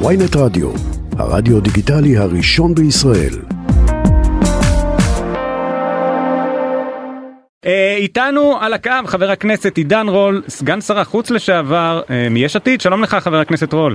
ויינט רדיו, הרדיו דיגיטלי הראשון בישראל. אה, איתנו על הקו חבר הכנסת עידן רול, סגן שר החוץ לשעבר אה, מיש עתיד, שלום לך חבר הכנסת רול.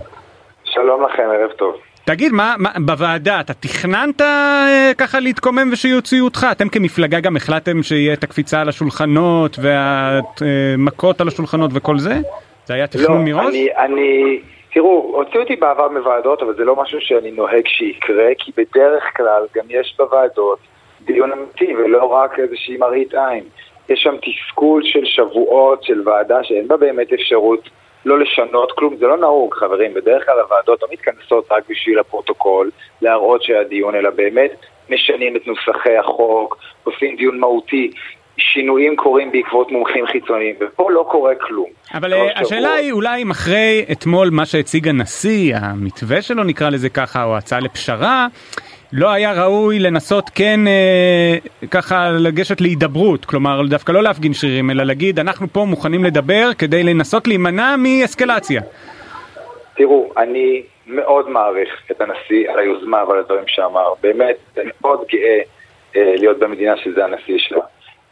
שלום לכם, ערב טוב. תגיד, מה, מה בוועדה, אתה תכננת אה, ככה להתקומם ושיוציאו אותך? אתם כמפלגה גם החלטתם שיהיה את הקפיצה על השולחנות והמכות על השולחנות וכל זה? זה היה תכנון לא, מראש? אני, אני, תראו, הוציאו אותי בעבר מוועדות, אבל זה לא משהו שאני נוהג שיקרה, כי בדרך כלל גם יש בוועדות דיון אמיתי ולא רק איזושהי מראית עין. יש שם תסכול של שבועות של ועדה שאין בה באמת אפשרות לא לשנות כלום, זה לא נהוג חברים, בדרך כלל הוועדות לא מתכנסות רק בשביל הפרוטוקול, להראות שהדיון, אלא באמת משנים את נוסחי החוק, עושים דיון מהותי. שינויים קורים בעקבות מומחים חיצוניים, ופה לא קורה כלום. אבל uh, השאלה היא אולי אם אחרי אתמול מה שהציג הנשיא, המתווה שלו נקרא לזה ככה, או הצעה לפשרה, לא היה ראוי לנסות כן אה, ככה לגשת להידברות, כלומר דווקא לא להפגין שרירים, אלא להגיד אנחנו פה מוכנים לדבר כדי לנסות להימנע מאסקלציה. תראו, אני מאוד מעריך את הנשיא על היוזמה ועל הדברים שאמר, באמת, אני מאוד גאה אה, להיות במדינה שזה הנשיא שלה,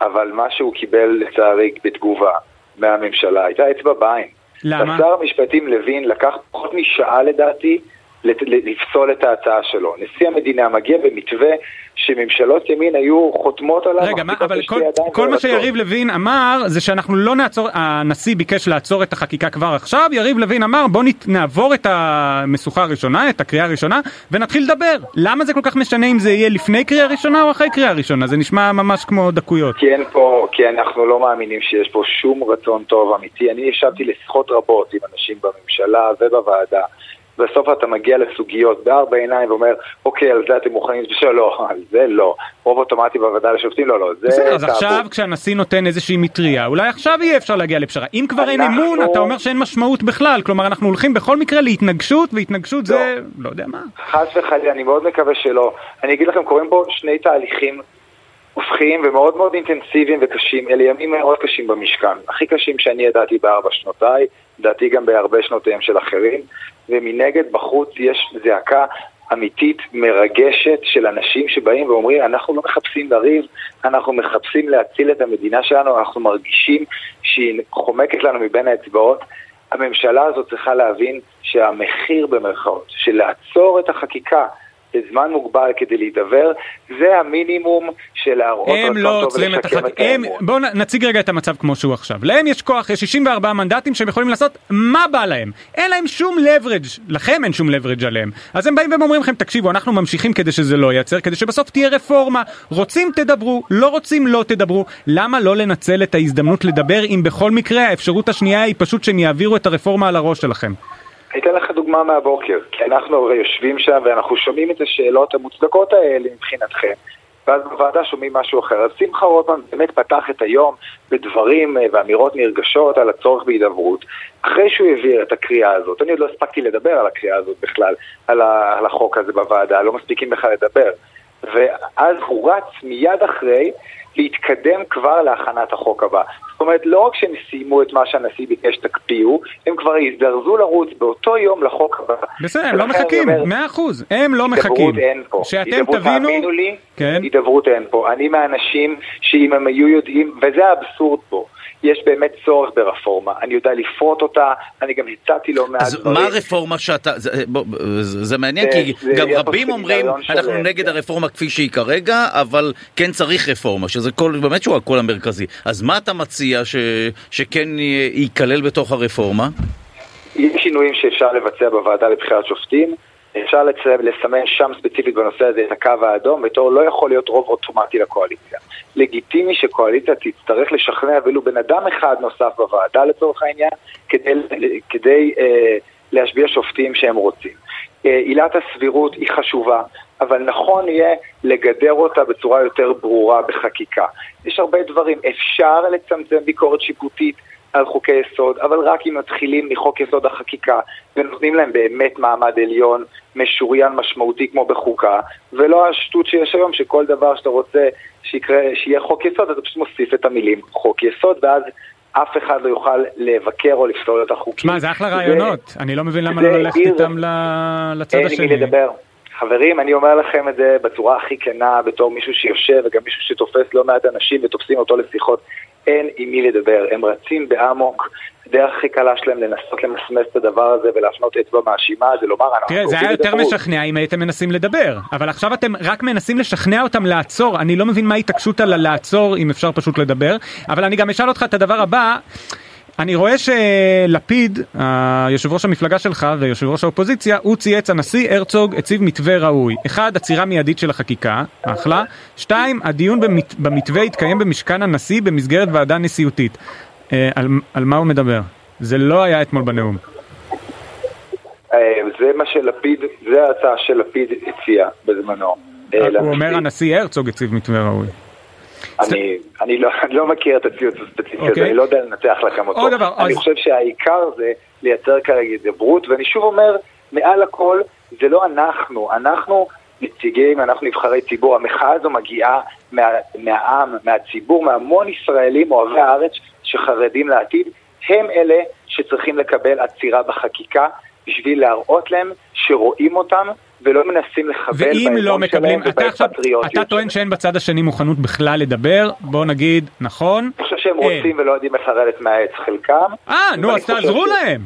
אבל מה שהוא קיבל לצערי בתגובה מהממשלה הייתה אצבע בעין. למה? שר המשפטים לוין לקח פחות משעה לדעתי לפסול את ההצעה שלו. נשיא המדינה מגיע במתווה שממשלות ימין היו חותמות עליו. רגע, מה, אבל כל, כל מה שיריב לוין אמר זה שאנחנו לא נעצור, הנשיא ביקש לעצור את החקיקה כבר עכשיו, יריב לוין אמר בוא נעבור את המשוכה הראשונה, את הקריאה הראשונה, ונתחיל לדבר. למה זה כל כך משנה אם זה יהיה לפני קריאה ראשונה או אחרי קריאה ראשונה? זה נשמע ממש כמו דקויות. כי אין פה, כי אנחנו לא מאמינים שיש פה שום רצון טוב אמיתי. אני ישבתי לשיחות רבות עם אנשים בממשלה ובוועדה. בסוף אתה מגיע לסוגיות בארבע עיניים ואומר, אוקיי, על זה אתם מוכנים, בסדר, לא, על זה לא. רוב אוטומטי בוועדה לשופטים, לא, לא, זה... בסדר, אז עכשיו כשהנשיא נותן איזושהי מטריה, אולי עכשיו יהיה אפשר להגיע לפשרה. אם כבר אין אמון, אתה אומר שאין משמעות בכלל. כלומר, אנחנו הולכים בכל מקרה להתנגשות, והתנגשות זה... לא, לא יודע מה. חס וחלילה, אני מאוד מקווה שלא. אני אגיד לכם, קורים פה שני תהליכים הופכיים ומאוד מאוד אינטנסיביים וקשים, אלה ימים מאוד קשים במשכן. הכי קשים שאני ידעתי בארבע שנותיי, לדעתי גם בהרבה שנותיהם של אחרים, ומנגד בחוץ יש זעקה אמיתית, מרגשת של אנשים שבאים ואומרים, אנחנו לא מחפשים לריב, אנחנו מחפשים להציל את המדינה שלנו, אנחנו מרגישים שהיא חומקת לנו מבין האצבעות. הממשלה הזאת צריכה להבין שהמחיר במרכאות של לעצור את החקיקה זמן מוגבל כדי להידבר, זה המינימום של להראות רצון לא טוב ולשקם את האמון. בואו נציג רגע את המצב כמו שהוא עכשיו. להם יש כוח, יש 64 מנדטים שהם יכולים לעשות מה בא להם. אין להם שום leverage, לכם אין שום leverage עליהם. אז הם באים ואומרים לכם, תקשיבו, אנחנו ממשיכים כדי שזה לא ייצר, כדי שבסוף תהיה רפורמה. רוצים תדברו, לא רוצים לא תדברו. למה לא לנצל את ההזדמנות לדבר אם בכל מקרה האפשרות השנייה היא פשוט שהם יעבירו את הרפורמה על הראש שלכם? אני אתן לך דוגמה מהבוקר, כי אנחנו הרי יושבים שם ואנחנו שומעים את השאלות המוצדקות האלה מבחינתכם, ואז בוועדה שומעים משהו אחר. אז שמחה רוטמן באמת פתח את היום בדברים אה, ואמירות נרגשות על הצורך בהידברות. אחרי שהוא העביר את הקריאה הזאת, אני עוד לא הספקתי לדבר על הקריאה הזאת בכלל, על, החוק הזה בוועדה, לא מספיקים בכלל לדבר. ואז הוא רץ מיד אחרי להתקדם כבר להכנת החוק הבא. זאת אומרת, לא רק שהם סיימו את מה שהנשיא ביקש תקפיאו, הם כבר הזדרזו לרוץ באותו יום לחוק הבא. בסדר, הם לא מחכים, מאה אחוז, הם לא מחכים. הידברות אין פה. שאתם תבינו... תאמינו לי, כן. הידברות אין פה. אני מהאנשים שאם הם היו יודעים, וזה האבסורד פה. יש באמת צורך ברפורמה, אני יודע לפרוט אותה, אני גם הצעתי לא מעט דברים. אז מה הרפורמה שאתה, זה, בוא, זה, זה מעניין זה, כי זה גם רבים אומרים אנחנו של... נגד הרפורמה כפי שהיא כרגע, אבל כן צריך רפורמה, שזה כל, באמת שהוא הקול המרכזי. אז מה אתה מציע ש, שכן ייכלל בתוך הרפורמה? יש שינויים שאפשר לבצע בוועדה לבחירת שופטים. אפשר לסמן שם ספציפית בנושא הזה את הקו האדום בתור לא יכול להיות רוב אוטומטי לקואליציה. לגיטימי שקואליציה תצטרך לשכנע אפילו בן אדם אחד נוסף בוועדה לצורך העניין כדי, כדי אה, להשביע שופטים שהם רוצים. אה, עילת הסבירות היא חשובה, אבל נכון יהיה לגדר אותה בצורה יותר ברורה בחקיקה. יש הרבה דברים, אפשר לצמצם ביקורת שיפוטית על חוקי יסוד, אבל רק אם מתחילים מחוק יסוד החקיקה ונותנים להם באמת מעמד עליון משוריין משמעותי כמו בחוקה, ולא השטות שיש היום שכל דבר שאתה רוצה שיקרה, שיהיה חוק יסוד, אתה פשוט מוסיף את המילים חוק יסוד, ואז אף אחד לא יוכל לבקר או לפסול את החוקים. מה, זה אחלה רעיונות, אני לא מבין למה לא ללכת איתם לצד השני. אין מי לדבר. חברים, אני אומר לכם את זה בצורה הכי כנה, בתור מישהו שיושב וגם מישהו שתופס לא מעט אנשים ותופסים אותו לשיחות. אין עם מי לדבר, הם רצים באמוק, הדרך הכי קלה שלהם לנסות למסמס את הדבר הזה ולהפנות אצבע מאשימה זה לומר אנחנו תראה זה היה יותר לדברות. משכנע אם הייתם מנסים לדבר אבל עכשיו אתם רק מנסים לשכנע אותם לעצור אני לא מבין מה ההתעקשות על הלעצור אם אפשר פשוט לדבר אבל אני גם אשאל אותך את הדבר הבא אני רואה שלפיד, יושב ראש המפלגה שלך ויושב ראש האופוזיציה, הוא צייץ הנשיא הרצוג הציב מתווה ראוי. אחד, עצירה מיידית של החקיקה, אחלה. שתיים, הדיון במת, במתווה יתקיים במשכן הנשיא במסגרת ועדה נשיאותית. אה, על, על מה הוא מדבר? זה לא היה אתמול בנאום. אה, זה מה שלפיד, זה ההצעה שלפיד הציע בזמנו. אה, הוא אומר הנשיא הרצוג הציב מתווה ראוי. אני, אני, לא, אני לא מכיר את הציוץ הספציפי הזה, אוקיי. אני לא יודע לנתח לכם אותו. דבר, אני אז... חושב שהעיקר זה לייצר כרגע הידברות, ואני שוב אומר, מעל הכל, זה לא אנחנו, אנחנו נציגים, אנחנו נבחרי ציבור, המחאה הזו מגיעה מה, מהעם, מהציבור, מהמון ישראלים אוהבי הארץ שחרדים לעתיד, הם אלה שצריכים לקבל עצירה בחקיקה בשביל להראות להם שרואים אותם ולא מנסים לחבל ואם לא מקבלים, אתה עכשיו, אתה טוען שאין בצד השני מוכנות בכלל לדבר, בוא נגיד, נכון? אני חושב שהם רוצים ולא יודעים איך לרדת מהעץ חלקם. אה, נו, אז תעזרו להם.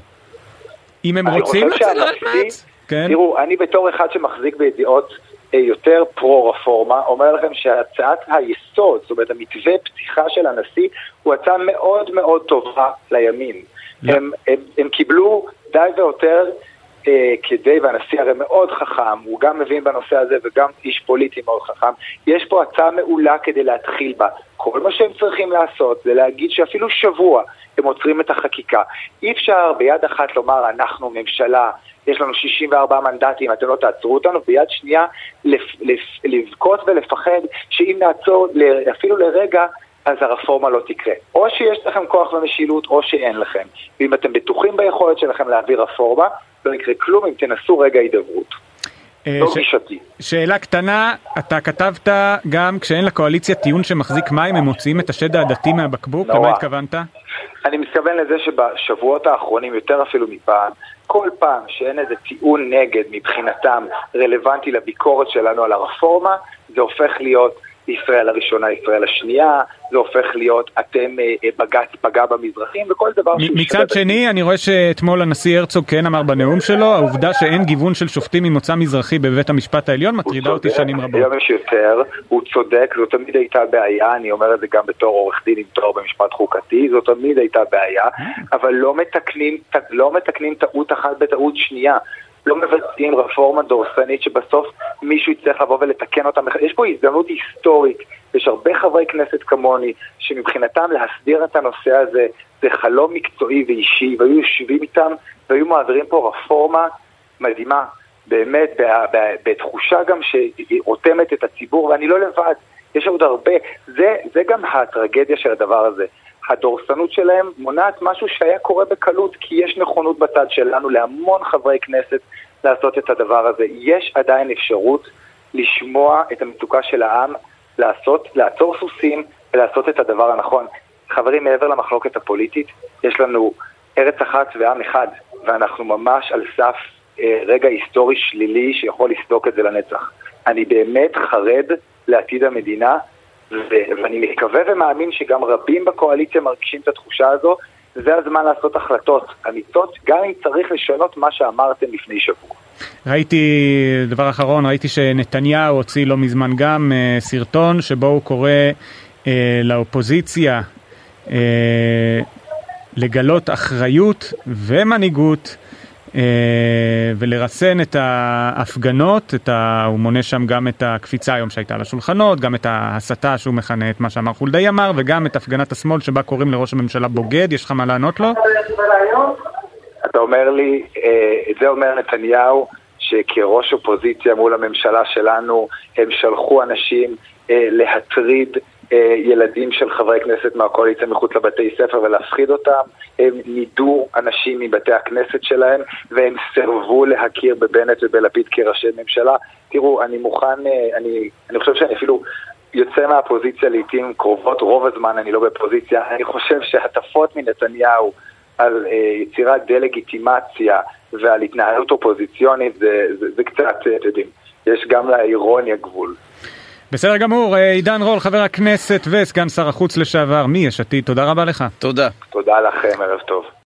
אם הם רוצים לרדת מהעץ. כן. תראו, אני בתור אחד שמחזיק בידיעות אה, יותר פרו-רפורמה, אומר לכם שהצעת היסוד, זאת אומרת המתווה פתיחה של הנשיא, הוא הצעה מאוד מאוד טובה לימין. הם, הם, הם קיבלו די ויותר אה, כדי, והנשיא הרי מאוד חכם, הוא גם מבין בנושא הזה וגם איש פוליטי מאוד חכם, יש פה הצעה מעולה כדי להתחיל בה. כל מה שהם צריכים לעשות זה להגיד שאפילו שבוע הם עוצרים את החקיקה. אי אפשר ביד אחת לומר אנחנו ממשלה, יש לנו 64 מנדטים, אתם לא תעצרו אותנו, ביד שנייה לבכות ולפחד שאם נעצור אפילו לרגע אז הרפורמה לא תקרה. או שיש לכם כוח ומשילות או שאין לכם. ואם אתם בטוחים ביכולת שלכם להעביר רפורמה, לא יקרה כלום אם תנסו רגע הידברות. אה, לא גישתי. שאלה קטנה, אתה כתבת גם כשאין לקואליציה טיעון שמחזיק מים, הם מוציאים את השד העדתי מהבקבוק, למה התכוונת? אני מתכוון לזה שבשבועות האחרונים, יותר אפילו מפעם, כל פעם שאין איזה טיעון נגד מבחינתם רלוונטי לביקורת שלנו על הרפורמה, זה הופך להיות ישראל הראשונה, ישראל השנייה, זה הופך להיות אתם אה, אה, בג"ץ פגע במזרחים וכל דבר מצד שני, אני רואה שאתמול הנשיא הרצוג כן אמר בנאום שלו, העובדה שאין גיוון של שופטים ממוצא מזרחי בבית המשפט העליון מטרידה אותי שנים רבות. היום יש יותר, הוא צודק, זו תמיד הייתה בעיה, אני אומר את זה גם בתור עורך דין עם תואר במשפט חוקתי, זו תמיד הייתה בעיה, אה. אבל לא מתקנים, לא מתקנים טעות אחת בטעות שנייה. לא מבצעים רפורמה דורסנית שבסוף מישהו יצטרך לבוא ולתקן אותה. יש פה הזדמנות היסטורית, יש הרבה חברי כנסת כמוני שמבחינתם להסדיר את הנושא הזה זה חלום מקצועי ואישי, והיו יושבים איתם והיו מעבירים פה רפורמה מדהימה, באמת, בתחושה גם שרותמת את הציבור, ואני לא לבד, יש עוד הרבה. זה, זה גם הטרגדיה של הדבר הזה. הדורסנות שלהם מונעת משהו שהיה קורה בקלות, כי יש נכונות בצד שלנו להמון חברי כנסת לעשות את הדבר הזה. יש עדיין אפשרות לשמוע את המצוקה של העם, לעשות, לעצור סוסים ולעשות את הדבר הנכון. חברים, מעבר למחלוקת הפוליטית, יש לנו ארץ אחת ועם אחד, ואנחנו ממש על סף אה, רגע היסטורי שלילי שיכול לסדוק את זה לנצח. אני באמת חרד לעתיד המדינה, ואני מקווה ומאמין שגם רבים בקואליציה מרגישים את התחושה הזו, זה הזמן לעשות החלטות אמיתות, גם אם צריך לשנות מה שאמרתם לפני שבוע. ראיתי, דבר אחרון, ראיתי שנתניהו הוציא לא מזמן גם uh, סרטון שבו הוא קורא uh, לאופוזיציה uh, לגלות אחריות ומנהיגות אה, ולרסן את ההפגנות, את ה... הוא מונה שם גם את הקפיצה היום שהייתה על השולחנות, גם את ההסתה שהוא מכנה את מה שאמר חולדאי אמר, וגם את הפגנת השמאל שבה קוראים לראש הממשלה בוגד, יש לך מה לענות לו? אתה אומר לי, אה, את זה אומר נתניהו, שכראש אופוזיציה מול הממשלה שלנו, הם שלחו אנשים אה, להטריד אה, ילדים של חברי כנסת מהקואליציה מחוץ לבתי ספר ולהפחיד אותם, הם נידו אנשים מבתי הכנסת שלהם והם סירבו להכיר בבנט ובלפיד כראשי ממשלה. תראו, אני מוכן, אה, אני, אני חושב שאני אפילו יוצא מהפוזיציה לעיתים קרובות, רוב הזמן אני לא בפוזיציה. אני חושב שהטפות מנתניהו על אה, יצירת דה-לגיטימציה ועל התנהלות אופוזיציונית זה, זה, זה קצת, אה, אתם יודעים, יש גם לאירוניה גבול. בסדר גמור, אה, עידן רול, חבר הכנסת וסגן שר החוץ לשעבר מיש עתיד, תודה רבה לך. תודה. תודה לכם, ערב טוב.